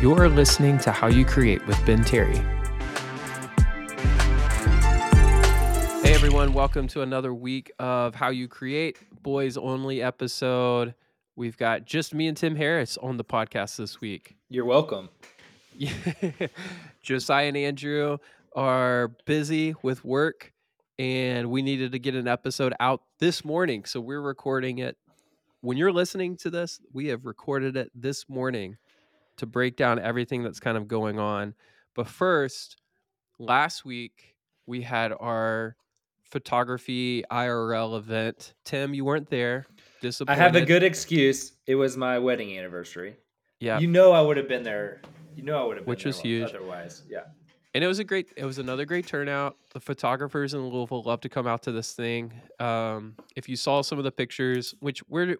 You're listening to How You Create with Ben Terry. Hey everyone, welcome to another week of How You Create, boys only episode. We've got just me and Tim Harris on the podcast this week. You're welcome. Josiah and Andrew are busy with work, and we needed to get an episode out this morning. So we're recording it. When you're listening to this, we have recorded it this morning to break down everything that's kind of going on. But first, last week we had our photography IRL event. Tim, you weren't there. I have a good excuse. It was my wedding anniversary. Yeah. You know I would have been there. You know I would have been Which was huge. Otherwise, yeah. and it was a great it was another great turnout the photographers in louisville love to come out to this thing um, if you saw some of the pictures which we're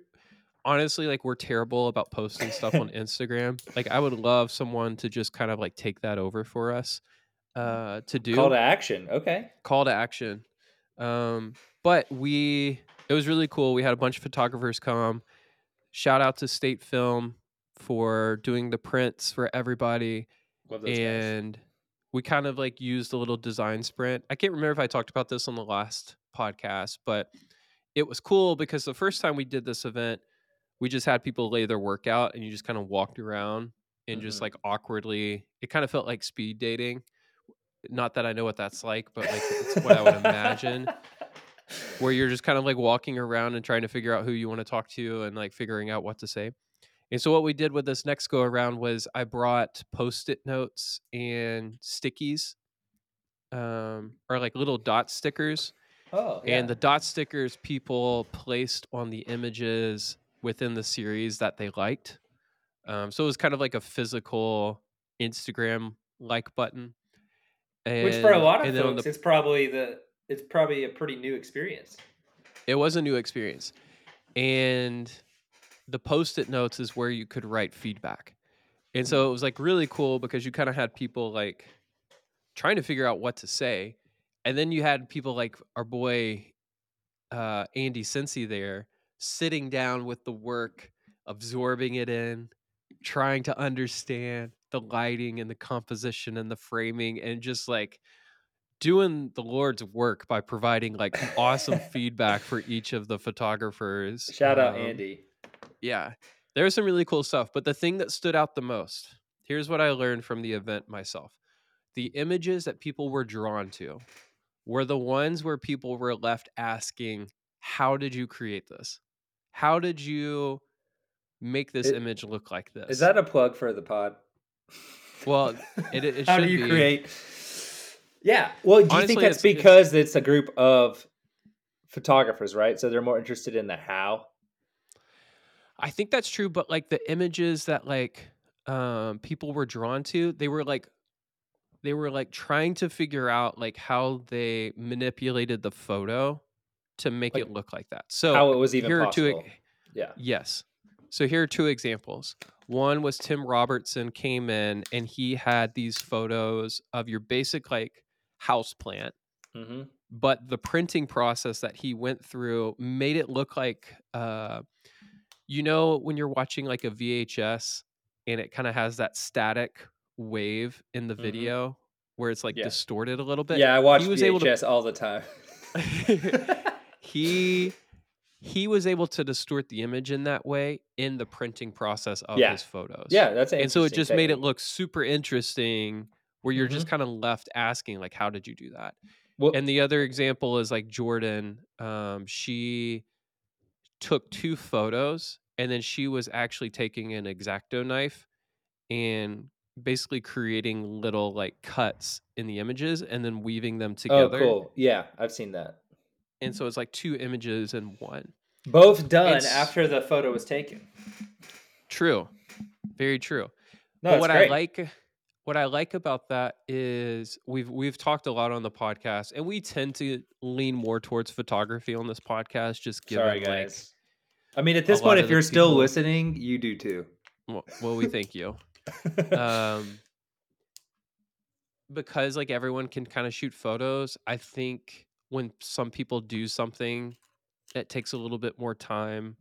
honestly like we're terrible about posting stuff on instagram like i would love someone to just kind of like take that over for us uh, to do Call to action. Okay. call to action um, but we it was really cool we had a bunch of photographers come shout out to state film for doing the prints for everybody those guys. and we kind of like used a little design sprint. I can't remember if I talked about this on the last podcast, but it was cool because the first time we did this event, we just had people lay their work out and you just kind of walked around and just Mhm. like awkwardly, it kind of felt like speed dating. Not that I know what that's like, but like it's what I would imagine where you're just kind of like walking around and trying to figure out who you want to talk to and like figuring out what to say. And so what we did with this next go around was I brought post-it notes and stickies, um, or like little dot stickers. oh, yeah. And the dot stickers people placed on the images within the series that they liked. Um, so it was kind of like a physical Instagram like button. which for a lot of and folks, the it's probably the it's probably a pretty new experience. It was a new experience. And the post it notes is where you could write feedback. And so it was like really cool because you kind of had people like trying to figure out what to say. And then you had people like our boy uh, Andy Cincy there sitting down with the work, absorbing it in, trying to understand the lighting and the composition and the framing and just like doing the Lord's work by providing like awesome feedback for each of the photographers. Shout out Um, Andy. yeah, there's some really cool stuff. But the thing that stood out the most here's what I learned from the event myself the images that people were drawn to were the ones where people were left asking, How did you create this? How did you make this It- image look like this? Is that a plug for the pod? Well, it- it How do you be. create? Yeah. Well, do you think that's it's- it's- because it's a group of photographers, right? So they're more interested in the how. I think that's true, but like the images that like um people were drawn to, they were like they were like trying to figure out like how they manipulated the photo to make Like, it look like that. So how it was even here are two possible. Yeah. yes. So here are two examples. One was Tim Robertson came in and he had these photos of your basic like house plant Mm-hmm. but the printing process that he went through made it look like uh you know when you're watching like a VHS and it kind of has that static wave in the Mhm. video where it's like Yeah. distorted a little bit. Yeah, I watch he was VHS able to all the time. he he was able to distort the image in that way in the printing process of Yeah. his photos. yeah, that's an And so it just made it look super interesting where you're Mm-hmm. just kind of left asking like how did you do that? Well, and the other example is like Jordan. Um, she took two photos and then she was actually taking an exacto knife and basically creating little like cuts in the images and then weaving them together. oh, together. cool. Yeah, I've seen that. And so it's like two images in one. Both done It's- after the photo was taken. True. Very true. No, but what great. I like what I like about that is we've we've talked a lot on the podcast and we tend to lean more towards photography on this podcast just given Sorry, like. I mean, at this point, if you're still people- listening, you do too. Well, well, we thank you. Um, because like everyone can kind of shoot photos. I think when some people do something that takes a little bit more time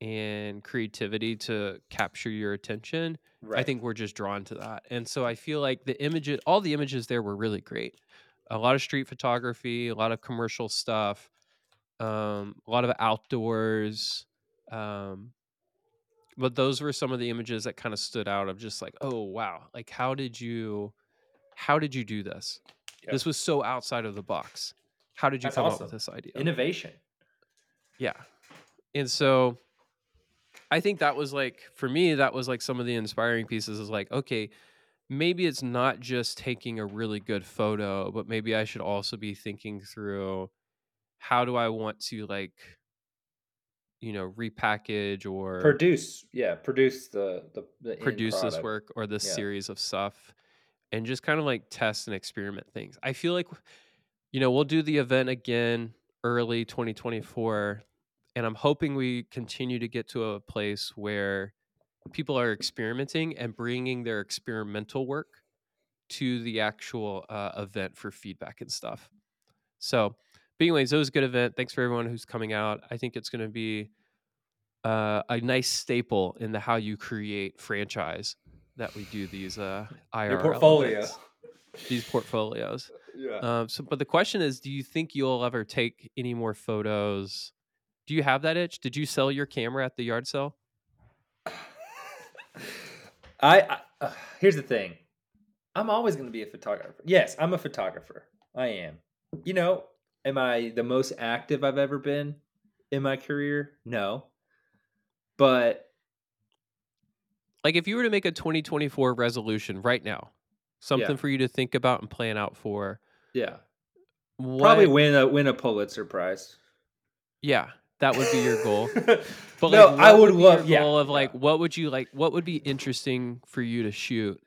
and creativity to capture your attention, Right. I think we're just drawn to that. And so I feel like the images all the images there were really great. A lot of street photography, a lot of commercial stuff, um, a lot of outdoors. Um, but those were some of the images that kind of stood out of just like, oh wow, like how did you, how did you do this? Yep. This was so outside of the box. How did you That's come up with this idea? Innovation. Yeah. And so I think that was like for me that was like some of the inspiring pieces is like okay, maybe it's not just taking a really good photo, but maybe I should also be thinking through how do I want to like you know repackage or Produce. Yeah. Produce the the, the produce this work or this Yeah. series of stuff and just kind of like test and experiment things. I feel like you know, we'll do the event again early 2024 and I'm hoping we continue to get to a place where people are experimenting and bringing their experimental work to the actual uh, event for feedback and stuff. So, but anyways, it was a good event. Thanks for everyone who's coming out. I think it's going to be uh, a nice staple in the how you create franchise that we do these uh, IRL Your portfolio. events, these portfolios. Yeah. Um, so, but the question is, do you think you'll ever take any more photos? Do you have that itch? Did you sell your camera at the yard sale? I, I uh, here's the thing. I'm always going to be a photographer. Yes, I'm a photographer. I am. You know, am I the most active I've ever been in my career? No. But Like, if you were to make a 2024 resolution right now, something Yeah. for you to think about and plan out for, yeah, what, probably win a win a Pulitzer Prize. Yeah, that would be your goal. but no, like, I what would love. Yeah, goal of like, what would you like? What would be interesting for you to shoot,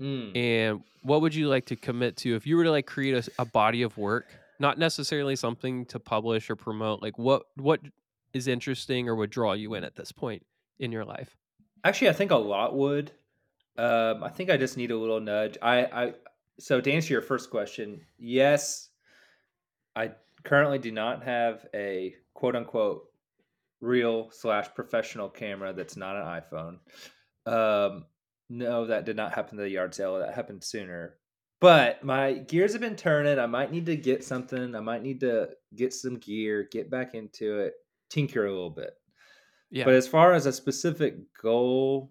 Mm. and what would you like to commit to if you were to like create a body of work, not necessarily something to publish or promote? Like, what what is interesting or would draw you in at this point in your life? Actually, I think a lot would. Um, I think I just need a little nudge. I, I so to answer your first question, yes, I currently do not have a quote unquote real slash professional camera that's not an iPhone. Um, no, that did not happen to the yard sale. That happened sooner. But my gears have been turning. I might need to get something. I might need to get some gear, get back into it, tinker a little bit. Yeah, But as far as a specific goal,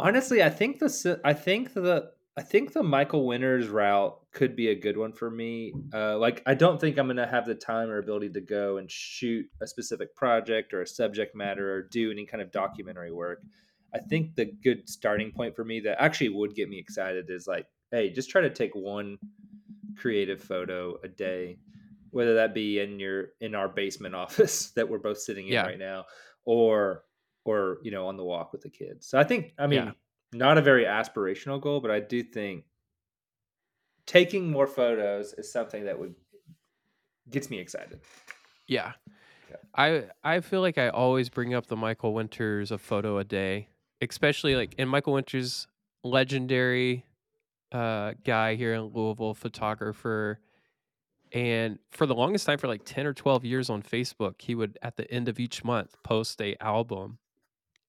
honestly, I think the I think the I think the Michael Winters route could be a good one for me. Uh, like, I don't think I'm going to have the time or ability to go and shoot a specific project or a subject matter or do any kind of documentary work. I think the good starting point for me that actually would get me excited is like, hey, just try to take one creative photo a day, whether that be in your in our basement office that we're both sitting in Yeah. right now, or or you know on the walk with the kids. So I think I mean Yeah. not a very aspirational goal, but I do think taking more photos is something that would gets me excited. yeah. I I feel like I always bring up the Michael Winters a photo a day, especially like in Michael Winters legendary uh guy here in Louisville, photographer. And for the longest time, for like 10 or 12 years on Facebook, he would at the end of each month post a album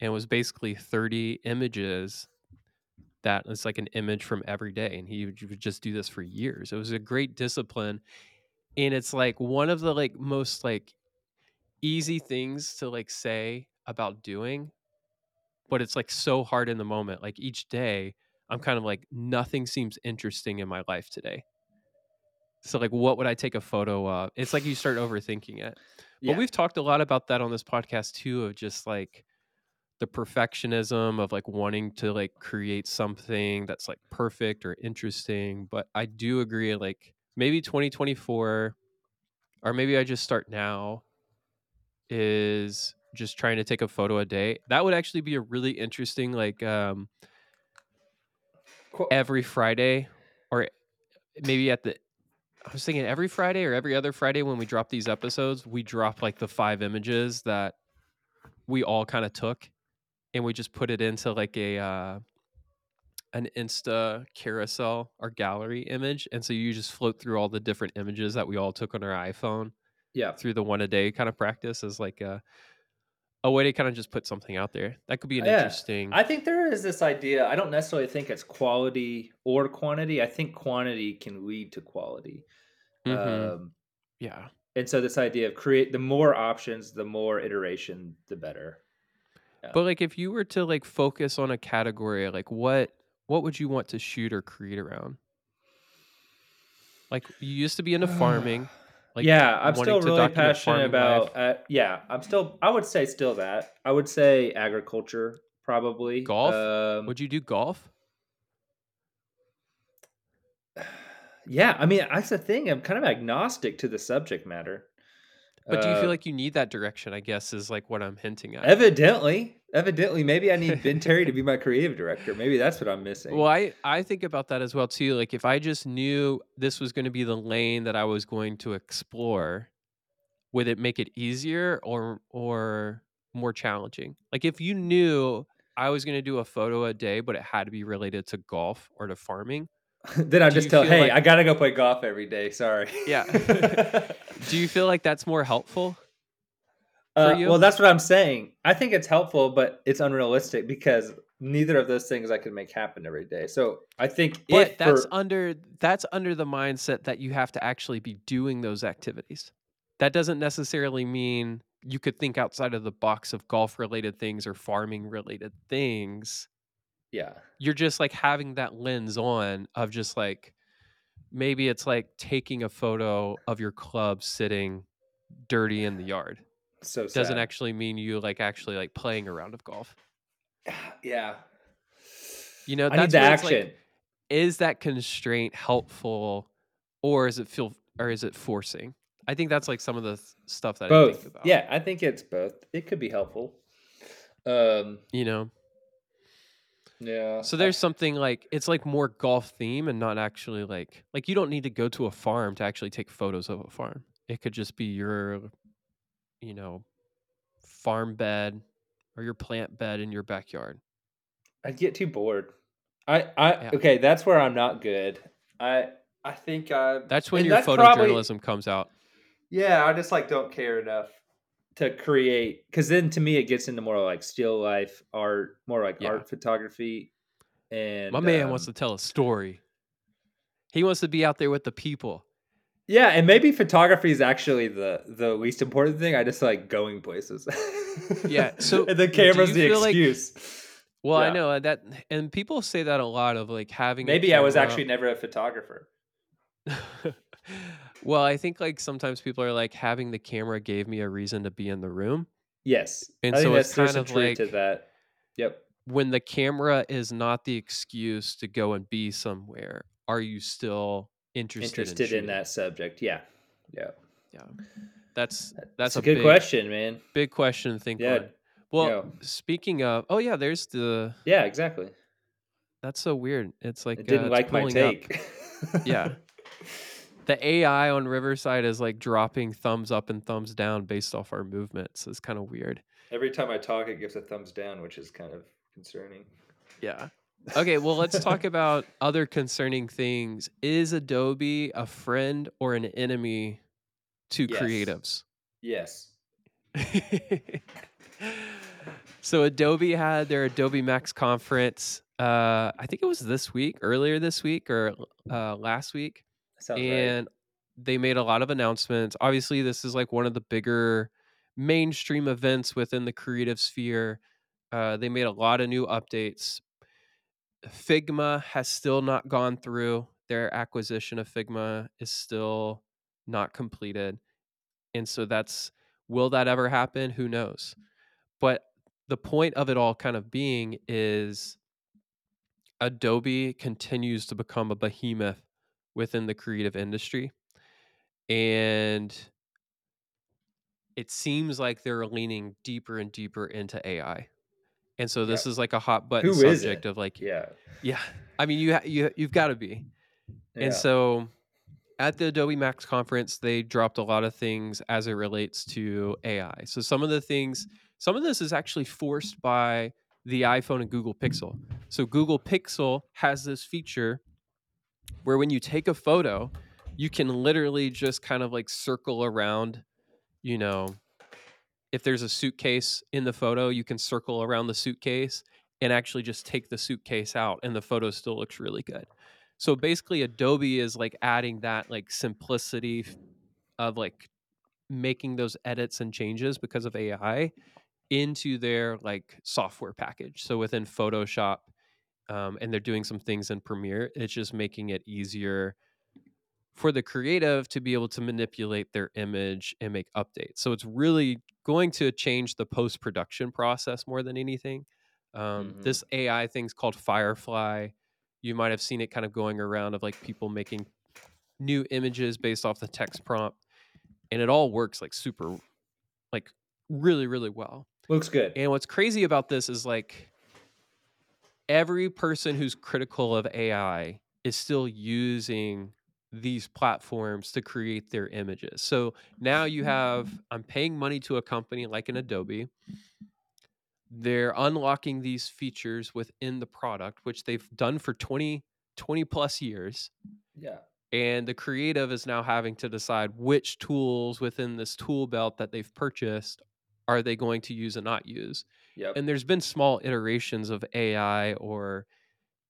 and it was basically 30 images that it's like an image from every day. And he would just do this for years. It was a great discipline. And it's like one of the like most like easy things to like say about doing, but it's like so hard in the moment. Like each day, I'm kind of like nothing seems interesting in my life today. So like what would I take a photo of? It's like you start overthinking it. Yeah. But we've talked a lot about that on this podcast too of just like the perfectionism of like wanting to like create something that's like perfect or interesting, but I do agree like maybe 2024 or maybe I just start now is just trying to take a photo a day. That would actually be a really interesting like um Qu- every Friday or maybe at the I was thinking every Friday or every other Friday when we drop these episodes, we drop like the five images that we all kind of took and we just put it into like a uh an Insta carousel or gallery image. And so you just float through all the different images that we all took on our iPhone yeah. through the one a day kind of practice as like a a way to kind of just put something out there. That could be an Yeah. interesting. I think there is this idea. I don't necessarily think it's quality or quantity. I think quantity can lead to quality. Mhm. Um, yeah. and so this idea of create the more options, the more iteration, the better. Yeah. But like if you were to like focus on a category, like what what would you want to shoot or create around? Like you used to be into farming. Like yeah, I'm still really passionate about. Uh, yeah, I'm still. I would say still that. I would say agriculture probably. Golf? Um, Would you do golf? yeah, I mean that's the thing. I'm kind of agnostic to the subject matter. But do you Uh, feel like you need that direction? I guess is like what I'm hinting at. Evidently, evidently, maybe I need Ben Terry to be my creative director. Maybe that's what I'm missing. Well, I I think about that as well too. Like if I just knew this was going to be the lane that I was going to explore, would it make it easier or or more challenging? Like if you knew I was going to do a photo a day, but it had to be related to golf or to farming, then I just tell, hey, like- I gotta go play golf every day. Sorry. Yeah. do you feel like that's more helpful? Uh, well, that's what I'm saying. I think it's helpful, but it's unrealistic because neither of those things I can make happen every day. So I think But if that's for- under that's under the mindset that you have to actually be doing those activities. That doesn't necessarily mean you could think outside of the box of golf related things or farming related things. Yeah, You're just like having that lens on of just like maybe it's like taking a photo of your club sitting dirty in the yard. so Doesn't actually mean you like actually like playing a round of golf. yeah. You know, I that's the it's like, action. is that constraint helpful or is it feel or is it forcing i think that's like some of the th- stuff that i both. think about Yeah, I think it's both. It could be helpful. Um. you know Yeah. so there's something like it's like more golf theme and not actually like like you don't need to go to a farm to actually take photos of a farm it could just be your you know farm bed or your plant bed in your backyard I'd get too bored. I. I. Yeah. Okay, that's where I'm not good. I. I think I. that's when your that's probably- photojournalism comes out Yeah, I just like don't care enough to create because then to me it gets into more like still life art, more like Yeah. art photography. And my man um, wants to tell a story he wants to be out there with the people yeah, and maybe photography is actually the the least important thing. I just like going places. Yeah, so and the camera's the feel like- excuse. Well, I know uh, that, and people say that a lot of like having. maybe I was actually never a photographer. well, I think like sometimes people are like having the camera gave me a reason to be in the room. Yes, And I so it's kind of truth to like- that. Yep. When the camera is not the excuse to go and be somewhere, are you still interested? Interested in, shooting? that subject. Yeah. Yeah. Yeah, that's That's, a, good big, question, man. Big question to think Yeah, on. Well, yeah. speaking of, oh yeah, there's the. Yeah, exactly. That's so weird. It's like It didn't uh, it's like my take. Yeah. The AI on Riverside is like dropping thumbs up and thumbs down based off our movements. It's kind of weird. Every time I talk, it gives a thumbs down, which is kind of concerning. Yeah. Okay, well, let's talk about other concerning things. Is Adobe a friend or an enemy to Yes. creatives? Yes. so Adobe had their Adobe Max conference. Uh, I think it was this week, earlier this week or uh, last week. Sounds and they made a lot of announcements. Obviously, this is like one of the bigger mainstream events within the creative sphere. Uh, they made a lot of new updates. Figma has still not gone through. Their acquisition of Figma is still not completed. And so that's will that ever happen? Who knows? But the point of it all kind of being is Adobe continues to become a behemoth within the creative industry. And it seems like they're leaning deeper and deeper into AI. And so this is like a hot button Who subject of like, Yeah. yeah, I mean, you ha- you you've got to be. yeah. And so at the Adobe Max conference, they dropped a lot of things as it relates to AI. So some of the things, some of this is actually forced by the iPhone and Google Pixel. So Google Pixel has this feature where when you take a photo, you can literally just kind of like circle around, you know, if there's a suitcase in the photo, you can circle around the suitcase and actually just take the suitcase out and the photo still looks really good. So basically Adobe is like adding that like simplicity of like making those edits and changes because of AI into their like software package. So within Photoshop, um, and they're doing some things in Premiere, it's just making it easier for the creative to be able to manipulate their image and make updates. So it's really going to change the post production process more than anything. Um, Mhm. This AI thing's called Firefly. You might have seen it kind of going around of like people making new images based off the text prompt, and it all works like super, like really, really well. Looks good. And what's crazy about this is like every person who's critical of AI is still using these platforms to create their images. So now you have, mm-hmm. I'm paying money to a company like an Adobe. They're unlocking these features within the product, which they've done for 20, 20 plus years. yeah. And the creative is now having to decide which tools within this tool belt that they've purchased are they going to use and not use Yep. and there's been small iterations of AI or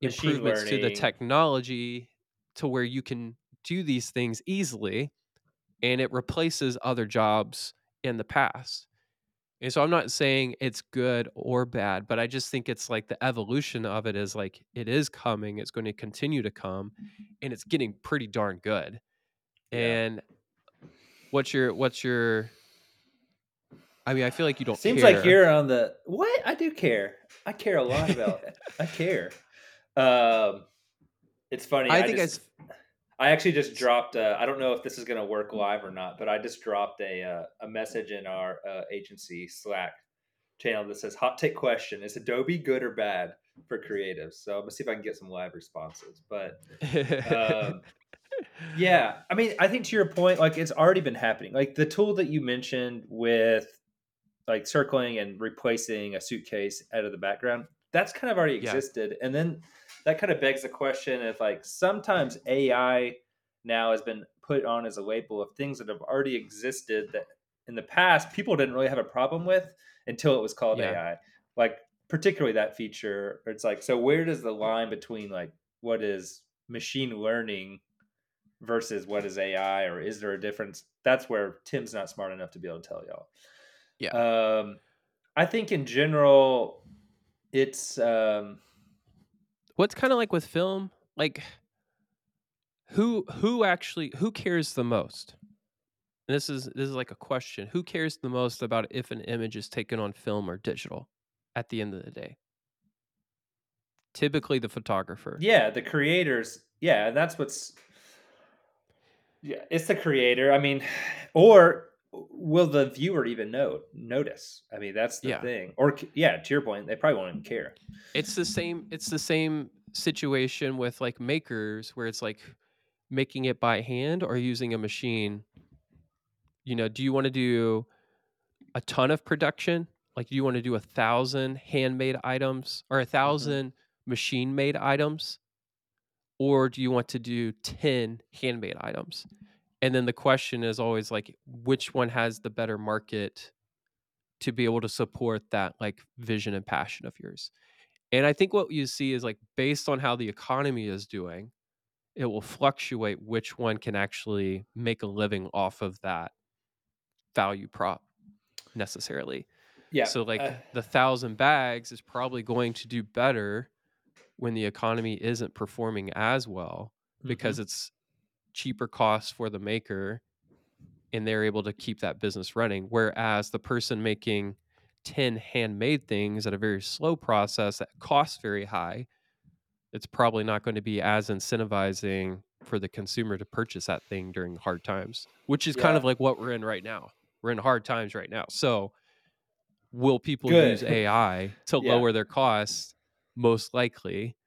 Machine improvements to the technology to where you can do these things easily and it replaces other jobs in the past. And so I'm not saying it's good or bad, but I just think it's like the evolution of it is like it is coming, it's going to continue to come mm-hmm. and it's getting pretty darn good. Yeah. And what's your what's your I mean, I feel like you don't Seems care. like you're on the what? I do care. I care a lot about it. I care. Um, it's funny. I I, think I just, I actually just dropped. I I don't know if this is going to work live or not, but I just dropped a uh, a message in our uh, agency Slack channel that says "Hot take question: Is Adobe good or bad for creatives?" So I'm gonna see if I can get some live responses. But um, yeah, I mean, I think to your point, like it's already been happening. Like the tool that you mentioned with like circling and replacing a suitcase out of the background, that's kind of already Yeah. existed. And then that kind of begs the question of like sometimes AI now has been put on as a label of things that have already existed that in the past people didn't really have a problem with until it was called Yeah. AI. Like particularly that feature, it's like so where does the line between like what is machine learning versus what is AI or is there a difference? That's where Tim's not smart enough to be able to tell y'all. Yeah. Um, I think in general, it's um, What's kind of like with film, like who who actually who cares the most? And this is this is like a question. Who cares the most about if an image is taken on film or digital at the end of the day? Typically the photographer. yeah, the creators. Yeah, that's what's. Yeah, it's the creator. I mean, or will the viewer even know notice? I mean, that's the Yeah. thing. Or yeah, to your point, they probably won't even care. It's the same it's the same situation with like makers where it's like making it by hand or using a machine. You know, do you want to do a ton of production? Like do you want to do a thousand handmade items or a mm-hmm. 1000 machine made items? Or do you want to do 10 handmade items? And then the question is always like which one has the better market to be able to support that like vision and passion of yours? And I think what you see is like based on how the economy is doing, it will fluctuate which one can actually make a living off of that value prop necessarily. Yeah. So like uh, the thousand bags is probably going to do better when the economy isn't performing as well because mhm. it's cheaper costs for the maker and they're able to keep that business running. Whereas the person making 10 handmade things at a very slow process that costs very high, it's probably not going to be as incentivizing for the consumer to purchase that thing during hard times, which is kind of like what we're in right now. We're in hard times right now. So, will people Good. use AI to Yeah. lower their costs? Most likely.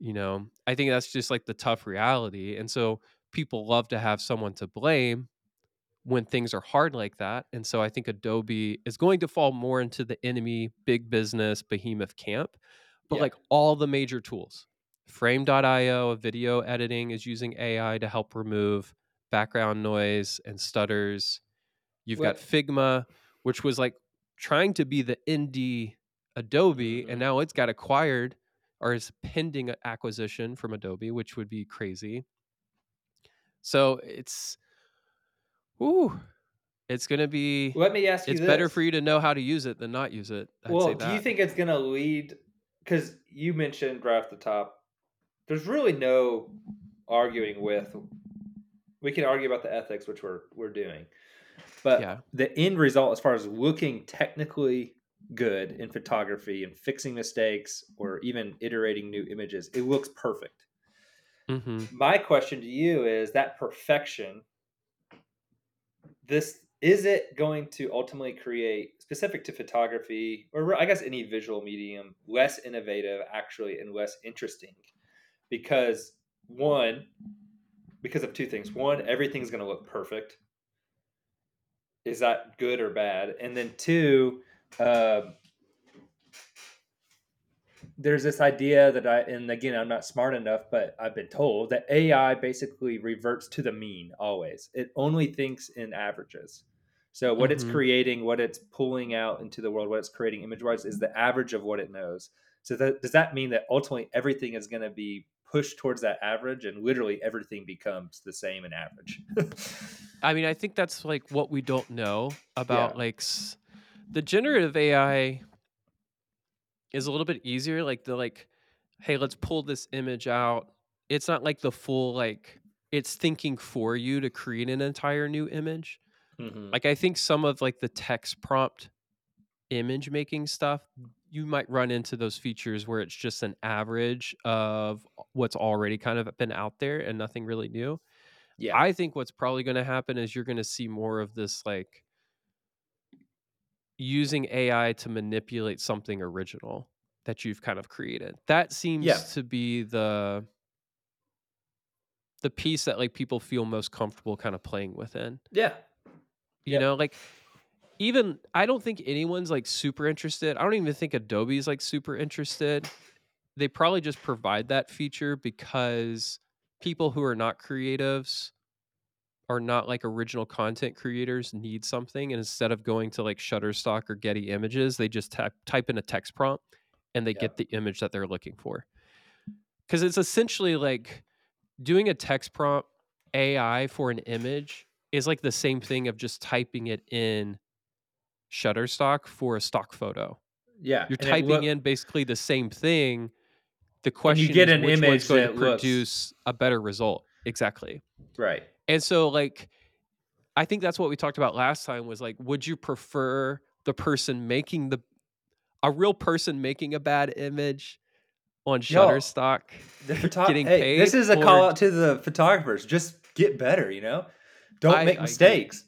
You know, I think that's just like the tough reality. And so, people love to have someone to blame when things are hard like that. And so I think Adobe is going to fall more into the enemy big business behemoth camp. But Yeah. like all the major tools, frame.io, video editing is using AI to help remove background noise and stutters. You've got Figma, which was like trying to be the indie Adobe, Mhm. and now it's got acquired or is pending acquisition from Adobe, which would be crazy. So it's, ooh, it's gonna be. Let me ask you It's this. better for you to know how to use it than not use it. I'd say well, do you think it's going to lead? Because you mentioned right off the top, there's really no arguing with. We can argue about the ethics, which we're we're doing, but Yeah. the end result, as far as looking technically good in photography and fixing mistakes or even iterating new images, it looks perfect. Hmm My question to you is that perfection. This is it going to ultimately create specific to photography or I guess any visual medium less innovative actually and less interesting? Because one because of two things. One everything's going to look perfect. Is that good or bad? And then two um there's this idea that I, and again, I'm not smart enough, but I've been told that AI basically reverts to the mean always. It only thinks in averages. So what it's Mhm. creating, what it's pulling out into the world, what it's creating image wise is the average of what it knows. So that, does that mean that ultimately everything is going to be pushed towards that average and literally everything becomes the same in average? I mean, I think that's like what we don't know about Yeah. like s- the generative AI is a little bit easier. Like the like, hey, let's pull this image out. It's not like the full like it's thinking for you to create an entire new image. Mhm. Like I think some of like the text prompt image making stuff, you might run into those features where it's just an average of what's already kind of been out there and nothing really new. yeah. I think what's probably going to happen is you're going to see more of this like using AI to manipulate something original that you've kind of created. That seems Yeah. to be the the piece that like people feel most comfortable kind of playing within. yeah. You Yep. know, like even I don't think anyone's like super interested. I don't even think Adobe's like super interested. They probably just provide that feature because people who are not creatives or not like original content creators need something and instead of going to like Shutterstock or Getty Images, they just type type in a text prompt and they Yeah. get the image that they're looking for. Cuz it's essentially like doing a text prompt AI for an image is like the same thing of just typing it in Shutterstock for a stock photo. Yeah. You're typing look- in basically the same thing. The question you get is an image one's going to that looks- produce a better result. Exactly. Right. And so like I think that's what we talked about last time was like would you prefer the person making the a real person making a bad image on Yo, Shutterstock The photo- getting hey, paid this is a or- call out to the photographers. Just get better, you know? Don't I- make I agree. mistakes.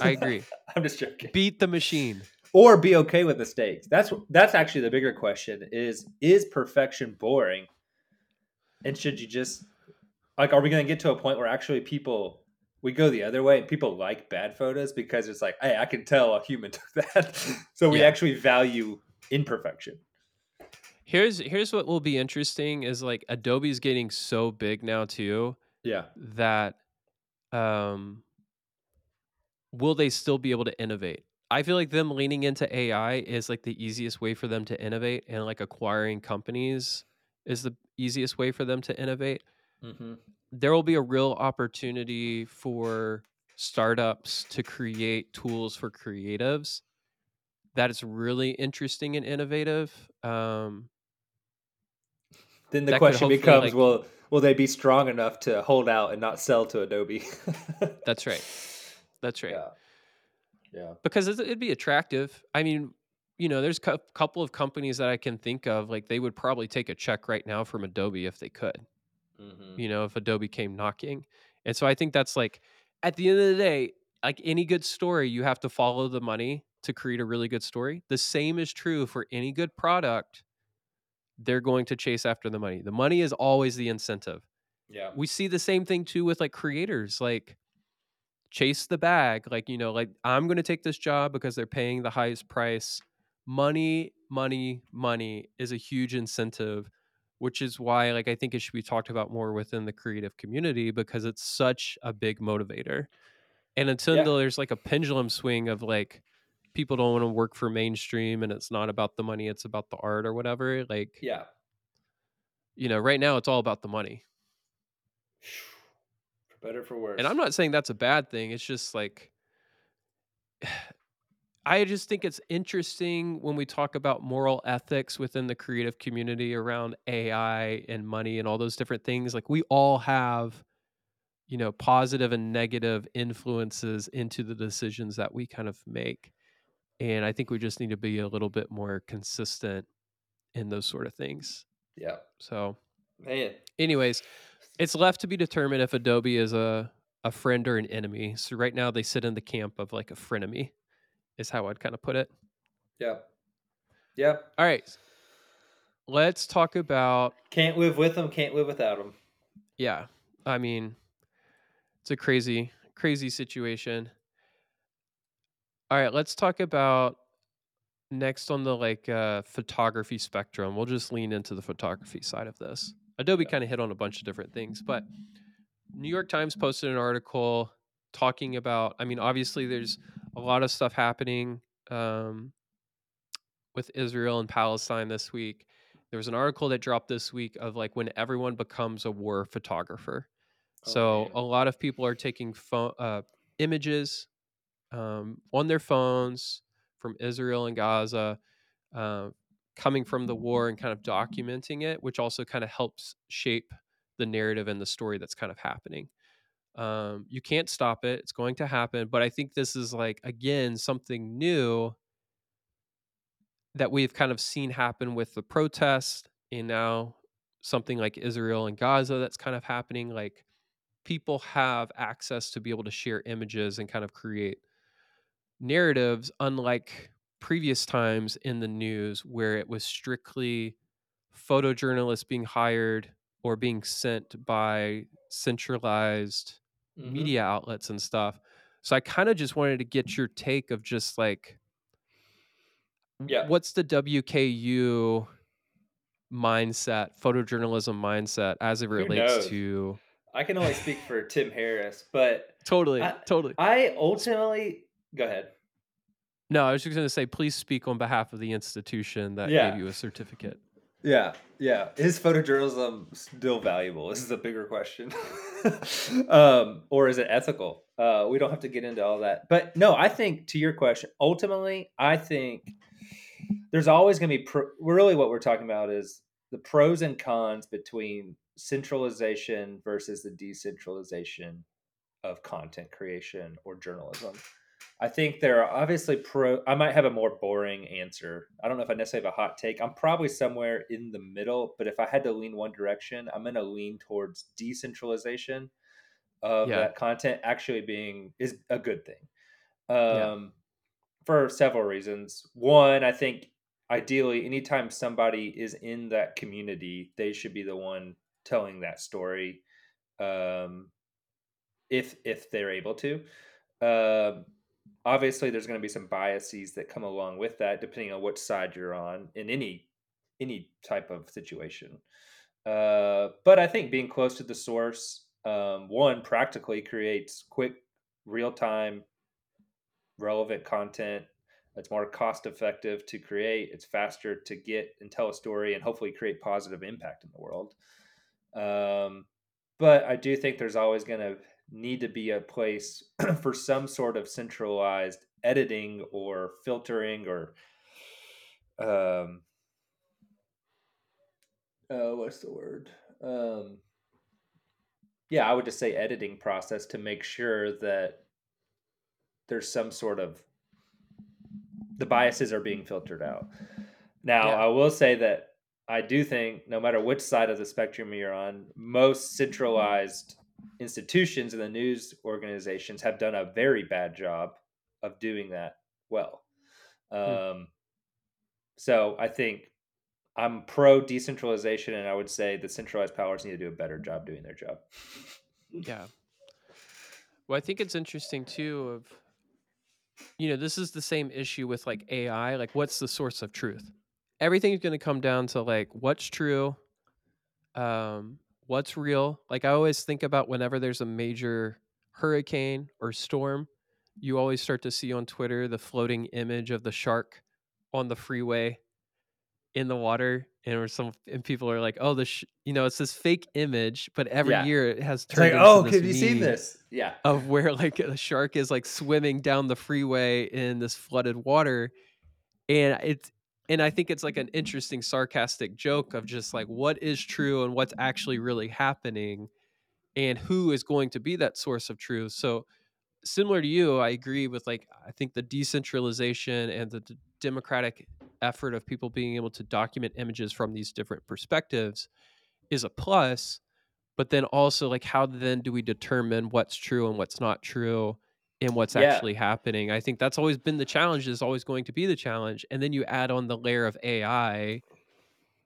I agree. I'm just joking. beat the machine. Or be okay with mistakes. That's that's actually the bigger question is is perfection boring? And should you just like are we going to get to a point where actually people we go the other way and people like bad photos because it's like, "Hey, I can tell a human took that." so we Yeah. actually value imperfection. Here's here's what will be interesting is like Adobe's getting so big now too Yeah. that um will they still be able to innovate? I feel like them leaning into AI is like the easiest way for them to innovate and like acquiring companies is the easiest way for them to innovate. Mhm. There will be a real opportunity for startups to create tools for creatives that is really interesting and innovative. Um Then the question becomes, like- will will they be strong enough to hold out and not sell to Adobe? that's right. That's right. Yeah. Yeah. because it'd be attractive. I mean, you know, there's a couple of companies that I can think of, like they would probably take a check right now from Adobe if they could, Mm-hmm. you know, if Adobe came knocking. And so I think that's like, at the end of the day, like any good story, you have to follow the money to create a really good story. The same is true for any good product. They're going to chase after the money. The money is always the incentive Yeah. we see the same thing too with like creators like chase the bag like you know like i'm going to take this job because they're paying the highest price money money money is a huge incentive which is why like i think it should be talked about more within the creative community because it's such a big motivator and until Yeah. there's like a pendulum swing of like people don't want to work for mainstream and it's not about the money, it's about the art or whatever. Like, Yeah. you know, right now it's all about the money. For better for worse. And I'm not saying that's a bad thing. It's just like I just think it's interesting when we talk about moral ethics within the creative community around AI and money and all those different things. Like we all have, you know, positive and negative influences into the decisions that we kind of make. And I think we just need to be a little bit more consistent in those sort of things. Yeah. So, Man. anyways, it's left to be determined if Adobe is a a friend or an enemy. So right now they sit in the camp of like a frenemy, is how I'd kind of put it. Yeah. Yeah. All right, let's talk about Can't live with them, can't live without them. yeah. I mean, it's a crazy crazy situation. All right, let's talk about next on the like uh photography spectrum. We'll just lean into the photography side of this. Adobe Yeah. kind of hit on a bunch of different things, but New York Times posted an article talking about. I mean, obviously, there's a lot of stuff happening um, with Israel and Palestine this week. There was an article that dropped this week of like when everyone becomes a war photographer. Oh, so man. a lot of people are taking phone uh, images um, on their phones from Israel and Gaza, uh, coming from the war and kind of documenting it, which also kind of helps shape the narrative and the story that's kind of happening. Um, you can't stop it; it's going to happen. But I think this is like again something new that we've kind of seen happen with the protest, and now something like Israel and Gaza that's kind of happening. Like people have access to be able to share images and kind of create narratives, unlike previous times in the news where it was strictly photojournalists being hired or being sent by centralized Mhm. media outlets and stuff. So I kind of just wanted to get your take of just like Yeah. what's the WKU mindset, photojournalism mindset as it relates to I can only speak for Tim Harris, but totally, I- totally. I ultimately go ahead. No, I was just going to say, please speak on behalf of the institution that Yeah. gave you a certificate. Yeah, yeah. Is photojournalism still valuable? This is a bigger question. um, or is it ethical? Uh, we don't have to get into all that. But no, I think to your question, ultimately, I think there's always going to be pro- really what we're talking about is the pros and cons between centralization versus the decentralization of content creation or journalism. I think there are obviously pro. I might have a more boring answer. I don't know if I necessarily have a hot take. I'm probably somewhere in the middle, but if I had to lean one direction, I'm going to lean towards decentralization of Yeah. that content actually being is a good thing. Um, Yeah. For several reasons. One, I think ideally, anytime somebody is in that community, they should be the one telling that story. Um, if if they're able to. Um, obviously, there's going to be some biases that come along with that, depending on which side you're on in any any type of situation. Uh, but I think being close to the source, um, one practically creates quick, real time, relevant content. It's more cost effective to create. It's faster to get and tell a story, and hopefully create positive impact in the world. Um, but I do think there's always going to need to be a place for some sort of centralized editing or filtering or um uh, what's the word um yeah i would just say editing process to make sure that there's some sort of the biases are being filtered out now Yeah. i will say that i do think no matter which side of the spectrum you're on most centralized institutions and the news organizations have done a very bad job of doing that well um, so i think i'm pro decentralization and i would say the centralized powers need to do a better job doing their job Yeah. Well, I think it's interesting too of you know, this is the same issue with like AI, like what's the source of truth? Everything's going to come down to like what's true, um what's real. Like I always think about whenever there's a major hurricane or storm, you always start to see on Twitter the floating image of the shark on the freeway in the water and or some and people are like oh the sh-, you know it's this fake image but every Yeah. year it has It's turned like, into oh, have you seen this? Yeah. of where like a shark is like swimming down the freeway in this flooded water and it's and i think it's like an interesting sarcastic joke of just like what is true and what's actually really happening and who is going to be that source of truth. So similar to you i agree with like i think the decentralization and the d- democratic effort of people being able to document images from these different perspectives is a plus but then also like how then do we determine what's true and what's not true and what's Yeah. actually happening i think that's always been the challenge is always going to be the challenge and then you add on the layer of ai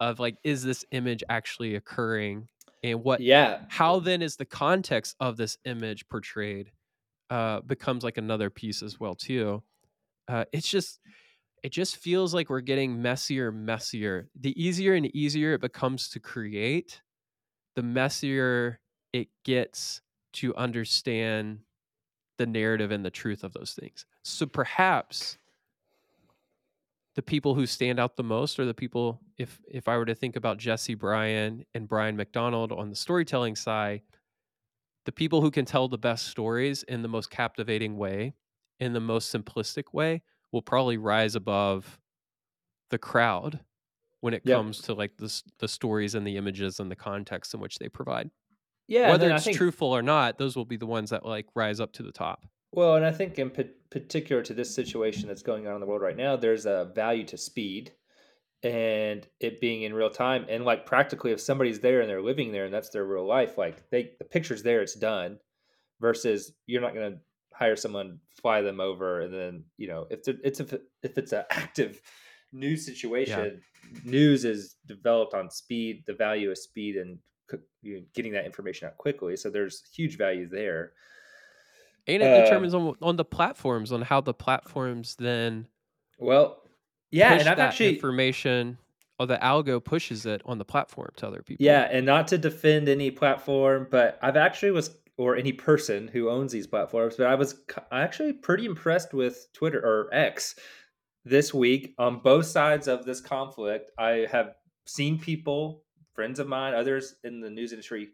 of like is this image actually occurring and what Yeah. how then is the context of this image portrayed uh becomes like another piece as well too uh it's just it just feels like we're getting messier and messier the easier and easier it becomes to create the messier it gets to understand the narrative and the truth of those things so perhaps the people who stand out the most are the people if if i were to think about jesse bryan and brian mcdonald on the storytelling side the people who can tell the best stories in the most captivating way in the most simplistic way will probably rise above the crowd when it Yep. comes to like the, the stories and the images and the context in which they provide Yeah. whether it's think- truthful or not those will be the ones that like rise up to the top Well, and I think in pa- particular to this situation that's going on in the world right now, there's a value to speed and it being in real time. And like practically, if somebody's there and they're living there and that's their real life, like they the picture's there, it's done. Versus you're not going to hire someone, fly them over, and then you know if it's it's if, if it's an active news situation, news is developed on speed. The value of speed and c- you know, getting that information out quickly. So there's huge value there. and it Uh, determines on, on the platforms on how the platforms then Well, yeah, and I've that actually information or the algo pushes it on the platform to other people yeah, and not to defend any platform, but I've actually was or any person who owns these platforms, but I was actually pretty impressed with Twitter or X this week on both sides of this conflict. I have seen people, friends of mine, others in the news industry,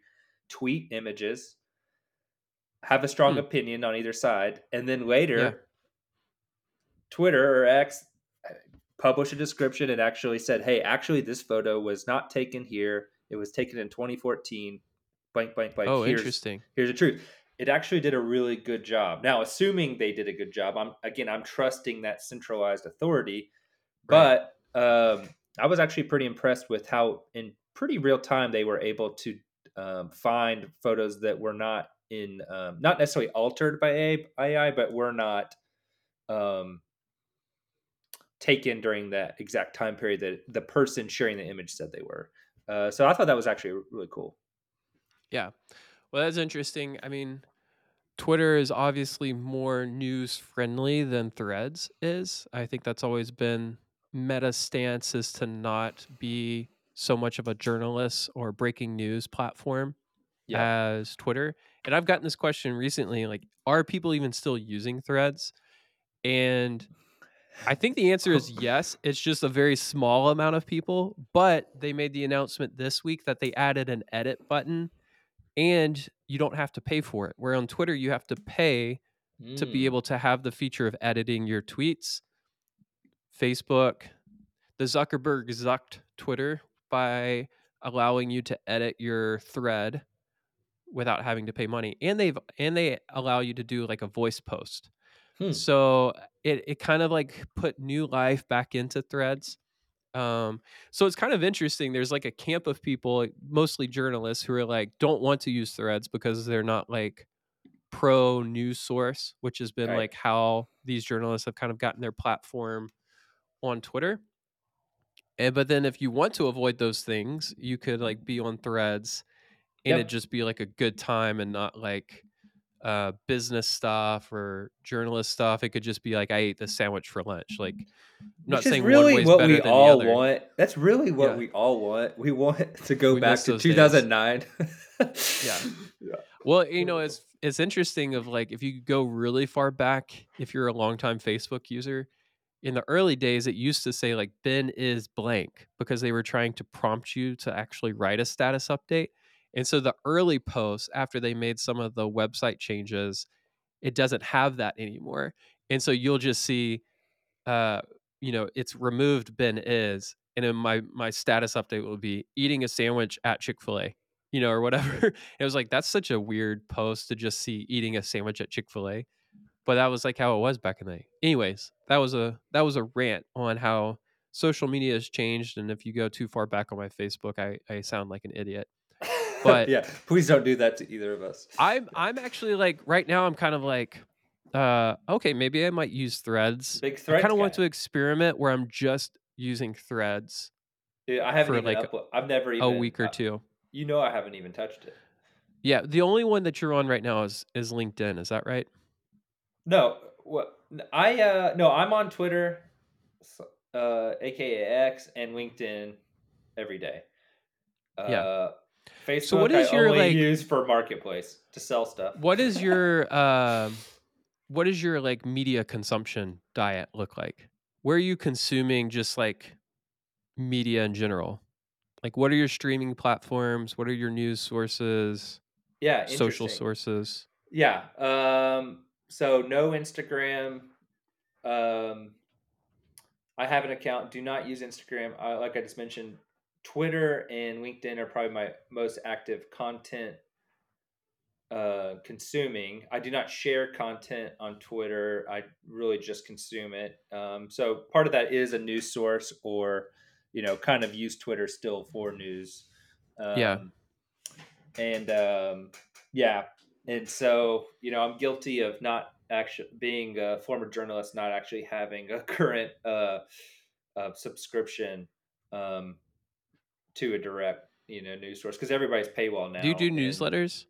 tweet images, have a strong Hmm. opinion on either side, and then later, Yeah. Twitter or X uh, published a description and actually said, "Hey, actually, this photo was not taken here. It was taken in 2014. Blank, blank, blank. oh here's, interesting Here's the truth. It actually did a really good job. Now, assuming they did a good job, I'm again, I'm trusting that centralized authority. Right. But um, I was actually pretty impressed with how, in pretty real time, they were able to um, find photos that were not in, um, not necessarily altered by AI, but were not um, taken during that exact time period that the person sharing the image said they were. Uh, so I thought that was actually really cool. Yeah. Well, that's interesting. I mean, Twitter is obviously more news friendly than Threads is. I think that's always been Meta stance is to not be so much of a journalist or breaking news platform as Twitter. And I've gotten this question recently like, are people even still using Threads? And I think the answer is yes. It's just a very small amount of people, but they made the announcement this week that they added an edit button and you don't have to pay for it. Where on Twitter, you have to pay to be Mm. able to have the feature of editing your tweets. Facebook, the Zuckerberg zucked Twitter by allowing you to edit your thread without having to pay money. And they've and they allow you to do like a voice post. Hmm. So it, it kind of like put new life back into threads. Um, so it's kind of interesting. There's like a camp of people, mostly journalists, who are like don't want to use threads because they're not like pro news source, which has been Right. like how these journalists have kind of gotten their platform on Twitter. And but then if you want to avoid those things, you could like be on threads and Yep. it just be like a good time and not like uh business stuff or journalist stuff. It could just be like I ate this sandwich for lunch. Like I'm not saying really what better we than all the other. want. That's really what Yeah. we all want. We want to go We back to those days. 2009. Yeah. Well, you know, it's it's interesting of like if you go really far back, if you're a longtime Facebook user, in the early days it used to say like Ben is blank because they were trying to prompt you to actually write a status update. And so the early posts after they made some of the website changes, it doesn't have that anymore. And so you'll just see uh you know, it's removed Ben is and then my my status update will be eating a sandwich at Chick-fil-A you know, or whatever. it was like that's such a weird post to just see eating a sandwich at Chick Fil A, but that was like how it was back in the day. Anyways, that was a that was a rant on how social media has changed, and if you go too far back on my Facebook, I I sound like an idiot. But yeah, please don't do that to either of us. I'm I'm actually like right now I'm kind of like uh okay maybe I might use threads. Big I kind of want to experiment where I'm just using threads Dude, I haven't for, even like, uplo- I've never even a week or two. You know, I haven't even touched it. Yeah, the only one that you're on right now is is LinkedIn. Is that right? No, what I uh no, I'm on Twitter, uh, aka X, and LinkedIn every day. Uh, Yeah. Facebook. So what is I your, like- use for marketplace to sell stuff? What is your um what is your like media consumption diet look like? Where are you consuming just like media in general? Like what are your streaming platforms? What are your news sources, Yeah, social sources? Yeah. Um. So no Instagram. Um. I have an account. Do not use Instagram. I, like I just mentioned, Twitter and LinkedIn are probably my most active content uh, consuming. I do not share content on Twitter. I really just consume it. Um, so part of that is a news source, or you know, kind of use Twitter still for news. Um, Yeah. And um, yeah, and so you know, I'm guilty of not actually being a former journalist, not actually having a current uh, uh, subscription um, to a direct you know news source because everybody's paywall now. Do you do newsletters?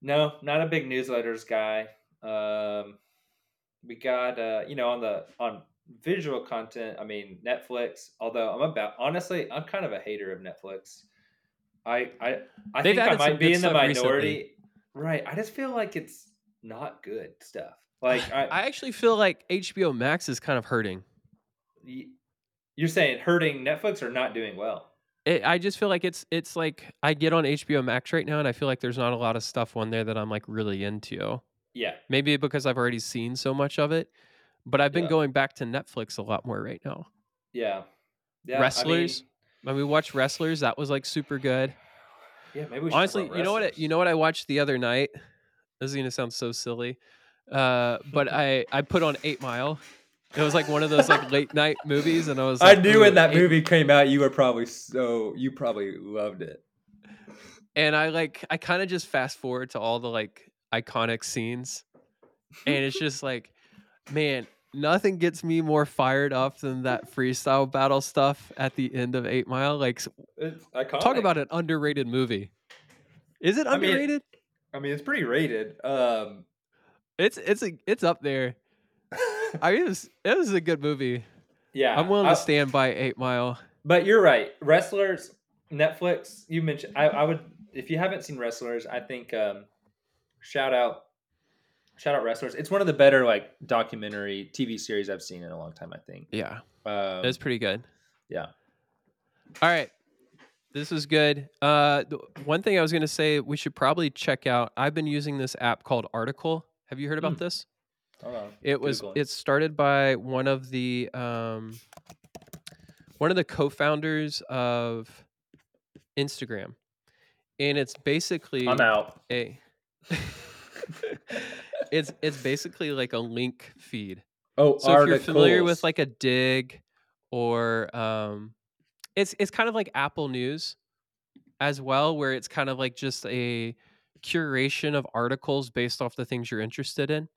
no, not a big newsletters guy. Um, we got uh, you know on the on visual content. I mean Netflix. Although I'm about honestly, I'm kind of a hater of Netflix. I I I They've think I might be in the minority recently. Right. I just feel like it's not good stuff. Like I, I actually feel like HBO Max is kind of hurting. you're saying hurting Netflix or not doing well. It, I just feel like it's it's like I get on HBO Max right now and I feel like there's not a lot of stuff on there that I'm like really into. Yeah. Maybe because I've already seen so much of it, but I've been Yeah. going back to Netflix a lot more right now. Yeah. Yeah. Wrestlers? I mean, When we watched Wrestlers, that was like super good. Yeah. Maybe we should Honestly, you know what? You know what I watched the other night. This is gonna sound so silly, uh, but I I put on Eight Mile. It was like one of those like late night movies, and I was. I knew when that Eight-" movie came out, you were probably so you probably loved it. and I like I kind of just fast forward to all the like iconic scenes, and it's just like, man, nothing gets me more fired up than that freestyle battle stuff at the end of Eight Mile. Like, It's talk about an underrated movie. Is it I mean, underrated? I mean, it's pretty rated. Um, it's it's a, it's up there. I mean, it was it was a good movie. yeah, I'm willing I- to stand by Eight Mile. But you're right. Wrestlers, Netflix. You mentioned. I, I would if you haven't seen Wrestlers. I think um, shout out, shout out Wrestlers. It's one of the better like documentary TV series I've seen in a long time. I think. Yeah, Um, it's pretty good. yeah. All right. This is good. Uh, the one thing I was going to say we should probably check out. I've been using this app called Article. Have you heard about Mm. this? It was Googling. it's started by one of the um, one of the co-founders of Instagram, and it's basically I'm out. a it's it's basically like a link feed. Oh, So if you're familiar with like a Digg or um it's it's kind of like Apple News as well where it's kind of like just a curation of articles based off the things you're interested in.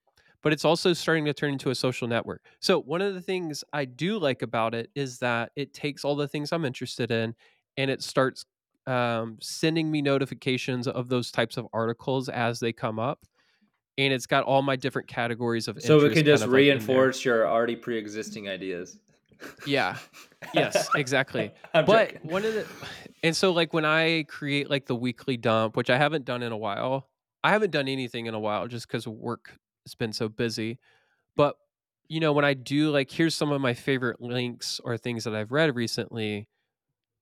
But it's also starting to turn into a social network. So one of the things I do like about it is that it takes all the things I'm interested in and it starts um, sending me notifications of those types of articles as they come up. And it's got all my different categories of so it can just of, like, reinforce your already pre-existing ideas. Yeah. Yes, exactly. But joking. one of the and so like when I create like the weekly dump, which I haven't done in a while, I haven't done anything in a while just because work has been so busy. But you know, when I do like, here's some of my favorite links or things that I've read recently.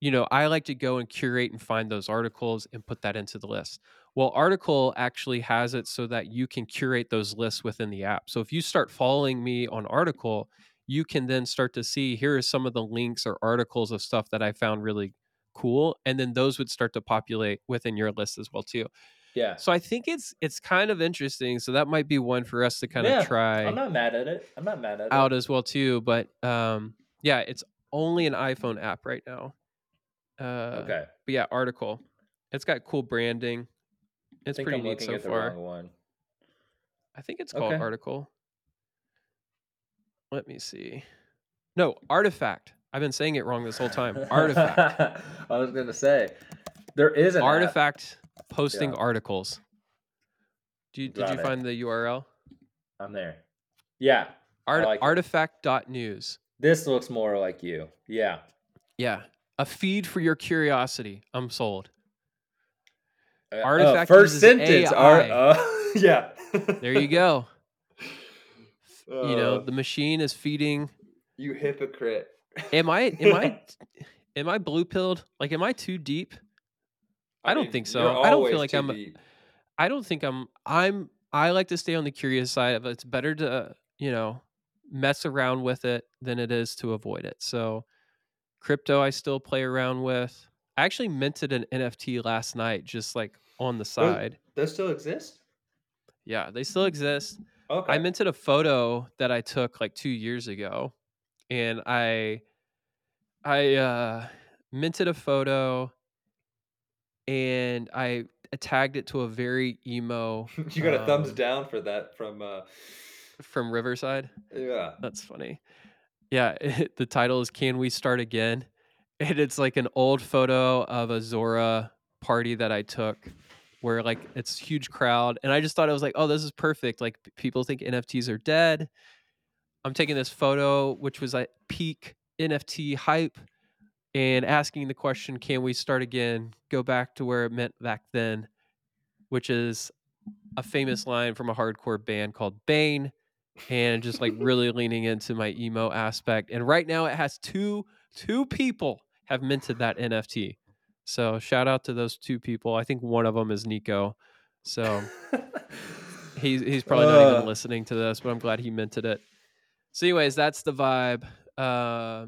You know, I like to go and curate and find those articles and put that into the list. Well, Article actually has it so that you can curate those lists within the app. So if you start following me on Article, you can then start to see here are some of the links or articles of stuff that I found really cool and then those would start to populate within your list as well too. Yeah. So I think it's it's kind of interesting. So that might be one for us to kind Yeah, of try I'm not mad at it. I'm not mad at it. out it. as well too. But um, yeah, it's only an iPhone app right now. Uh, Okay. But yeah, article. It's got cool branding. It's pretty I'm neat so far. I think it's called Okay. article. Let me see. No, artifact. I've been saying it wrong this whole time. Artifact. I was gonna say there is an app. artifact posting Yeah. articles. Do you, did Got you it. find the URL? I'm there. Yeah. Art, like artifact.news. This looks more like you. Yeah. Yeah. A feed for your curiosity. I'm sold. Uh, oh, Artifact first uses sentence. AI. uh, yeah. There you go. you know, Uh, the machine is feeding. you hypocrite. Am I am I am I blue pilled? Like am I too deep? I don't think so. I don't feel like I'm- deep. I don't think I'm I'm I like to stay on the curious side of it. It's better to, you know, mess around with it than it is to avoid it. So crypto I still play around with. I actually minted an NFT last night just like on the side. Those still exist? Yeah, they still exist. Okay. I minted a photo that I took like 2 years ago and I I uh minted a photo and I tagged it to a very emo you got a thumbs um, down for that from uh from Riverside. yeah. That's funny. Yeah, the title is "Can We Start Again?" and it's like an old photo of a Zora party that I took, where like it's huge crowd, and I just thought it was like, oh, this is perfect. Like people think NFTs are dead. I'm taking this photo, which was at peak NFT hype, and asking the question, "Can we start again? Go back to where it meant back then," which is a famous line from a hardcore band called Bane and just like really leaning into my emo aspect. And right now it has two two people have minted that NFT. So shout out to those two people. I think one of them is Nico. So he's he's probably not even listening to this, but I'm glad he minted it. So, anyways, that's the vibe. Uh,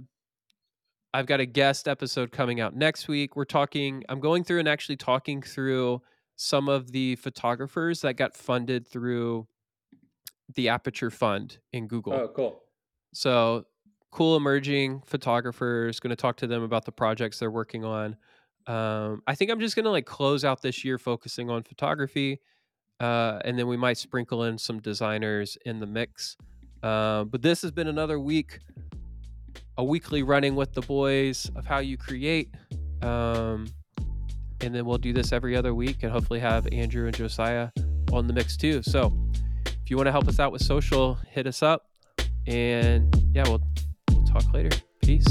I've got a guest episode coming out next week. We're talking. I'm going through and actually talking through some of the photographers that got funded through the Aperture Fund in Google. oh, cool. So cool emerging photographers. Going to talk to them about the projects they're working on. Um, I think I'm just going to like close out this year focusing on photography, uh, and then we might sprinkle in some designers in the mix. Uh, but this has been another week, a weekly running with the boys of how you create. Um, and then we'll do this every other week and hopefully have Andrew and Josiah on the mix too. So if you want to help us out with social, hit us up. And yeah, we'll we'll talk later. Peace.